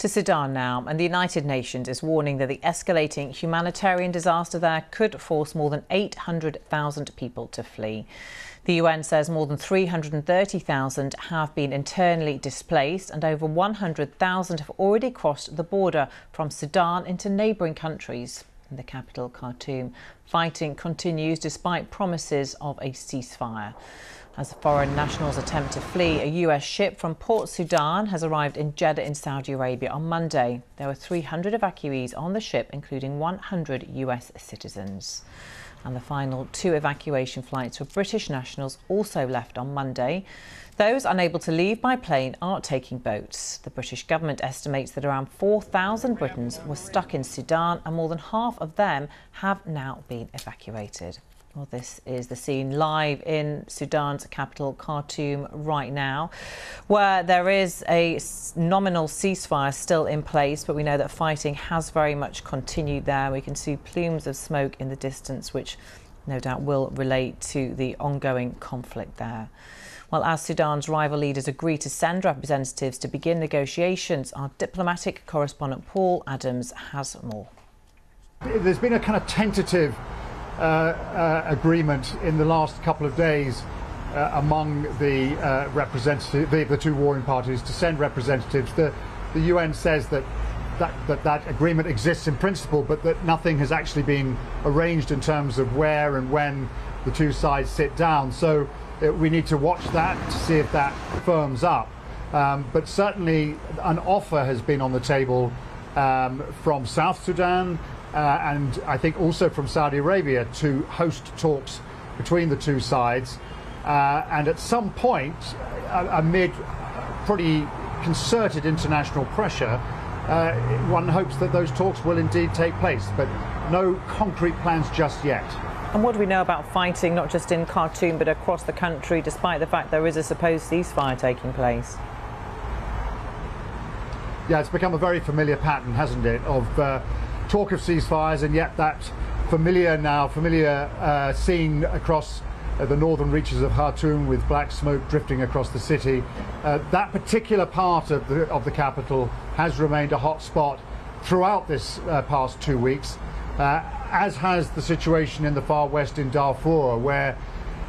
To Sudan now, and the United Nations is warning that the escalating humanitarian disaster there could force more than 800,000 people to flee. The UN says more than 330,000 have been internally displaced and over 100,000 have already crossed the border from Sudan into neighbouring countries. In the capital, Khartoum, fighting continues despite promises of a ceasefire. As foreign nationals attempt to flee, a US ship from Port Sudan has arrived in Jeddah in Saudi Arabia on Monday. There were 300 evacuees on the ship, including 100 US citizens. And the final two evacuation flights for British nationals also left on Monday. Those unable to leave by plane are taking boats. The British government estimates that around 4,000 Britons were stuck in Sudan and more than half of them have now been evacuated. Well, this is the scene live in Sudan's capital, Khartoum, right now, where there is a nominal ceasefire still in place, but we know that fighting has very much continued there. We can see plumes of smoke in the distance, which no doubt will relate to the ongoing conflict there. Well, as Sudan's rival leaders agree to send representatives to begin negotiations, our diplomatic correspondent Paul Adams has more. There's been a kind of tentative agreement in the last couple of days uh, among the representative, the, the, two warring parties to send representatives. The, the UN says that that, that that agreement exists in principle, but that nothing has actually been arranged in terms of where and when the two sides sit down. So it, we need to watch that to see if that firms up. Um, but certainly an offer has been on the table um, from South Sudan uh, and I think also from Saudi Arabia to host talks between the two sides. Uh, and at some point, uh, amid pretty concerted international pressure, uh, one hopes that those talks will indeed take place, but no concrete plans just yet. And what do we know about fighting, not just in Khartoum, but across the country, despite the fact there is a supposed ceasefire taking place? Yeah, it's become a very familiar pattern, hasn't it, of uh, talk of ceasefires, and yet that familiar now, familiar uh, scene across uh, the northern reaches of Khartoum with black smoke drifting across the city. Uh, that particular part of the, of the capital has remained a hot spot throughout this uh, past two weeks, uh, as has the situation in the far west in Darfur, where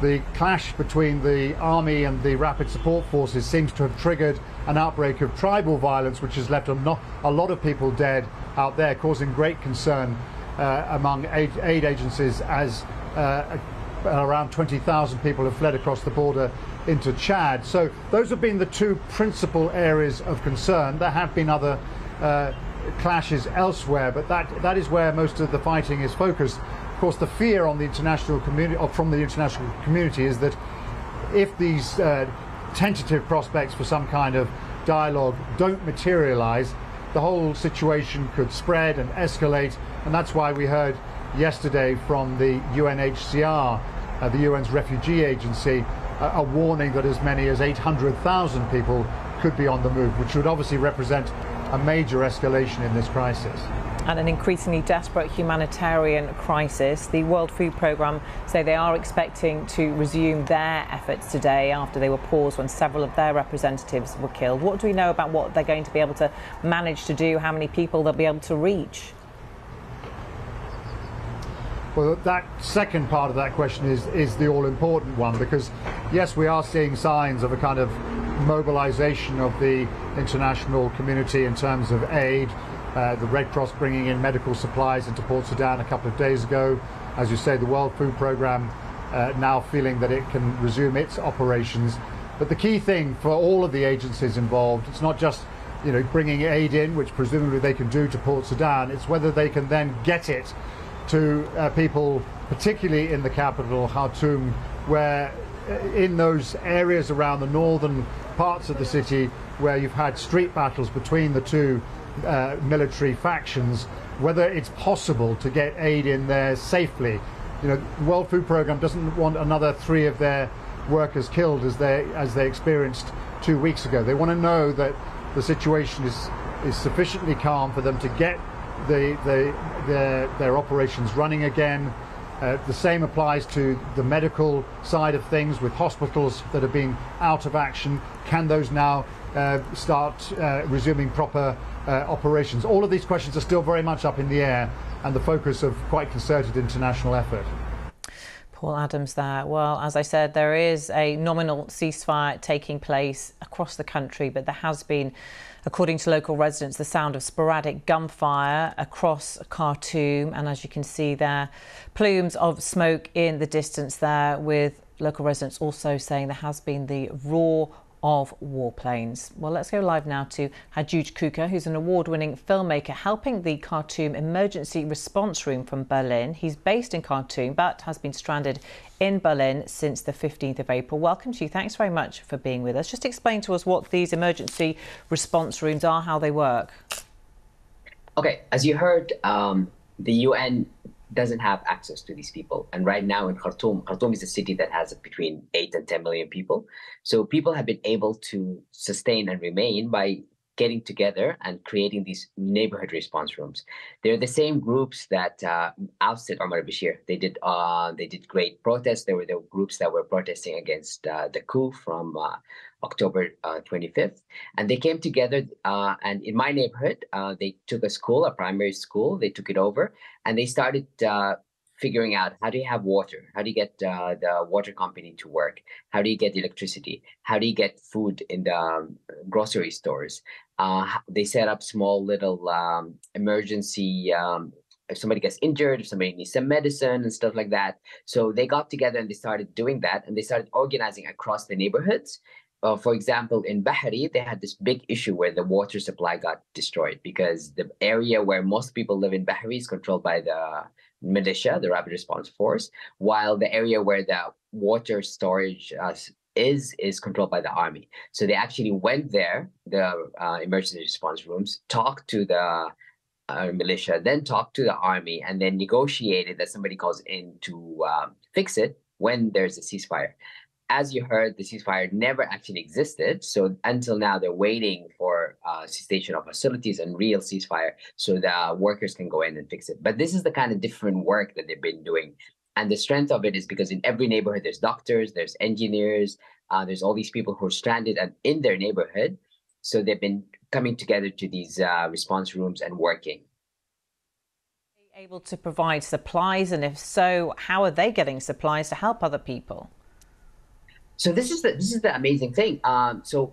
the clash between the army and the rapid support forces seems to have triggered an outbreak of tribal violence, which has left a, a lot of people dead out there, causing great concern uh, among aid, aid, agencies as uh, around 20,000 people have fled across the border into Chad. So those have been the two principal areas of concern. There have been other uh, clashes elsewhere, but that that is where most of the fighting is focused. Of course, the fear on the international community, from the international community, is that if these uh, tentative prospects for some kind of dialogue don't materialize, the whole situation could spread and escalate. And that's why we heard yesterday from the UNHCR, uh, the UN's refugee agency, a warning that as many as 800,000 people could be on the move, which would obviously represent a major escalation in this crisis and an increasingly desperate humanitarian crisis. The World Food Programme say they are expecting to resume their efforts today after they were paused when several of their representatives were killed. What do we know about what they're going to be able to manage to do, how many people they'll be able to reach? Well, that second part of that question is, is the all important one because, yes, we are seeing signs of a kind of mobilization of the international community in terms of aid. Uh, the Red Cross bringing in medical supplies into Port Sudan a couple of days ago. As you say, the World Food Programme uh, now feeling that it can resume its operations. But the key thing for all of the agencies involved, it's not just you know bringing aid in, which presumably they can do to Port Sudan. It's whether they can then get it to uh, people, particularly in the capital, Khartoum, where uh, in those areas around the northern parts of the city where you've had street battles between the two uh, military factions, whether it's possible to get aid in there safely. You know, World Food Programme doesn't want another three of their workers killed as they as they experienced two weeks ago. They want to know that the situation is is sufficiently calm for them to get the, the their their operations running again. Uh, the same applies to the medical side of things with hospitals that have been out of action. Can those now start uh, resuming proper uh, operations? All of these questions are still very much up in the air and the focus of quite concerted international effort. Paul Adams there. Well, as I said, there is a nominal ceasefire taking place across the country, but there has been, according to local residents, the sound of sporadic gunfire across Khartoum. And as you can see there, plumes of smoke in the distance there, with local residents also saying there has been the roar of warplanes. Well, let's go live now to Hajooj Kuka, who's an award-winning filmmaker helping the Khartoum Emergency Response Room from Berlin. He's based in Khartoum but has been stranded in Berlin since the 15th of April. Welcome to you. Thanks very much for being with us. Just explain to us what these emergency response rooms are, how they work. Okay, as you heard, um, the UN doesn't have access to these people. And right now in Khartoum, Khartoum is a city that has between 8 and 10 million people. So people have been able to sustain and remain by getting together and creating these neighborhood response rooms. They're the same groups that uh, ousted Omar Bashir. They did uh, they did great protests. They were the groups that were protesting against uh, the coup from uh, October 25th, uh, and they came together. Uh, and in my neighborhood, they took a school, a primary school. They took it over, and they started figuring out how do you have water? How do you get uh, the water company to work? How do you get electricity? How do you get food in the um, grocery stores? Uh, they set up small little um, emergency um, if somebody gets injured if somebody needs some medicine and stuff like that. So they got together and they started doing that and they started organizing across the neighborhoods. Uh, for example, in Bahri, they had this big issue where the water supply got destroyed because the area where most people live in Bahri is controlled by the militia, the rapid response force, while the area where the water storage uh, is is controlled by the army. So they actually went there, the uh, emergency response rooms, talked to the uh, militia, then talked to the army, and then negotiated that somebody calls in to um, fix it when there's a ceasefire as you heard, the ceasefire never actually existed. So until now, they're waiting for uh, cessation of hostilities and real ceasefire so the workers can go in and fix it. But this is the kind of different work that they've been doing. And the strength of it is because in every neighborhood, there's doctors, there's engineers, uh, there's all these people who are stranded and in their neighborhood. So they've been coming together to these uh, response rooms and working. Able to provide supplies, and if so, how are they getting supplies to help other people? So this is the this is the amazing thing. Um, so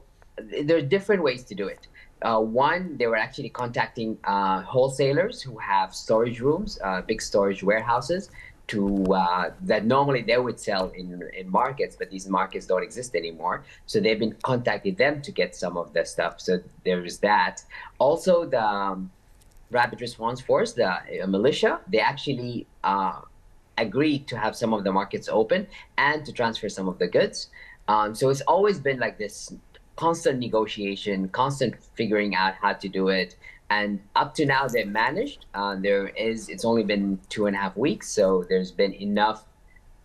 there are different ways to do it. Uh, one, they were actually contacting uh, wholesalers who have storage rooms, uh, big storage warehouses, to uh, that normally they would sell in in markets, but these markets don't exist anymore. So they've been contacting them to get some of the stuff. So there is that. Also, the um, Rapid Response Force, the uh, militia, they actually uh, agreed to have some of the markets open and to transfer some of the goods. Um, so it's always been like this constant negotiation, constant figuring out how to do it. And up to now, they've managed. Uh, there is, it's only been two and a half weeks, so there's been enough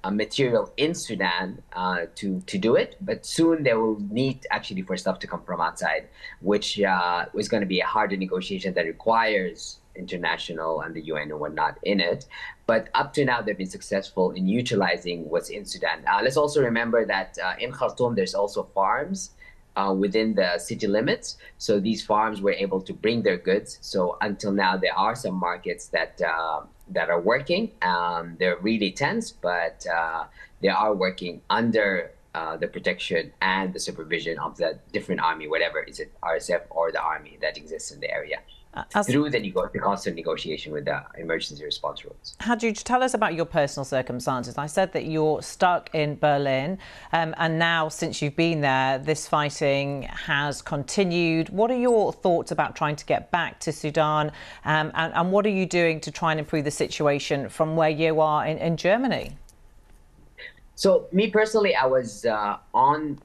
uh, material in Sudan uh, to to do it. But soon they will need actually for stuff to come from outside, which uh, is going to be a harder negotiation that requires international and the UN and whatnot in it. But up to now, they've been successful in utilizing what's in Sudan. Uh, let's also remember that uh, in Khartoum, there's also farms uh, within the city limits. So these farms were able to bring their goods. So until now, there are some markets that uh, that are working. Um, they're really tense, but uh, they are working under uh, the protection and the supervision of the different army, whatever is it RSF or the army that exists in the area. As, through the, nego- the, constant negotiation with the emergency response rules. you tell us about your personal circumstances. I said that you're stuck in Berlin, um, and now since you've been there, this fighting has continued. What are your thoughts about trying to get back to Sudan, um, and, and, what are you doing to try and improve the situation from where you are in, in Germany? So, me personally, I was uh, on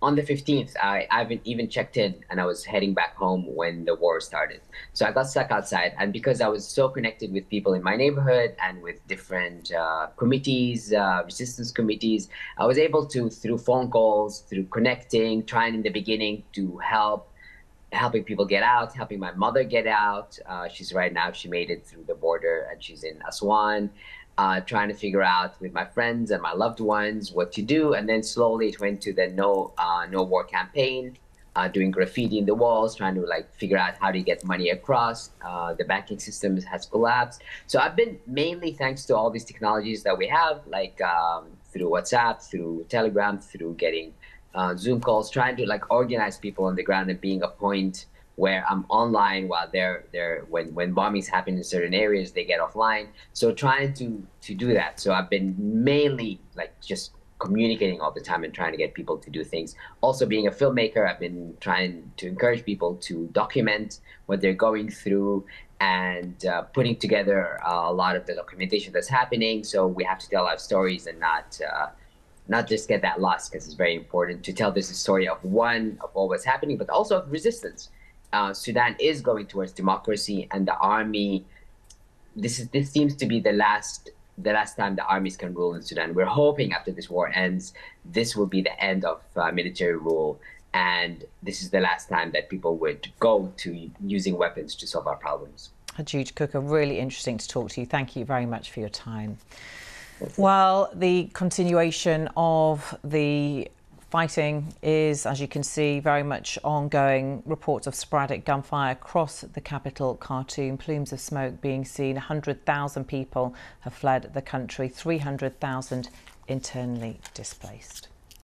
on the 15th, I, I haven't even checked in and I was heading back home when the war started. So I got stuck outside. And because I was so connected with people in my neighborhood and with different uh, committees, uh, resistance committees, I was able to, through phone calls, through connecting, trying in the beginning to help, helping people get out, helping my mother get out. Uh, she's right now, she made it through the border and she's in Aswan uh, trying to figure out with my friends and my loved ones what to do. And then slowly it went to the no uh, no war campaign. uh, doing graffiti in the walls, trying to like figure out how to get money across. Uh, the banking system has collapsed. So I've been mainly thanks to all these technologies that we have, like um, through WhatsApp, through Telegram, through getting uh, Zoom calls, trying to like organize people on the ground and being a point where I'm online while they're they're when when bombings happen in certain areas they get offline. So trying to to do that. So I've been mainly like just communicating all the time and trying to get people to do things. Also being a filmmaker, I've been trying to encourage people to document what they're going through and uh, putting together a lot of the documentation that's happening. So we have to tell our stories and not uh, not just get that lost because it's very important to tell this story of one of all what's happening, but also of resistance uh, Sudan is going towards democracy, and the army. This is this seems to be the last the last time the armies can rule in Sudan. We're hoping after this war ends, this will be the end of uh, military rule, and this is the last time that people would go to using weapons to solve our problems. Hajooj Kuka, really interesting to talk to you. Thank you very much for your time. Well, the continuation of the Fighting is, as you can see, very much ongoing. Reports of sporadic gunfire across the capital, Khartoum, plumes of smoke being seen. 100,000 people have fled the country, 300,000 internally displaced.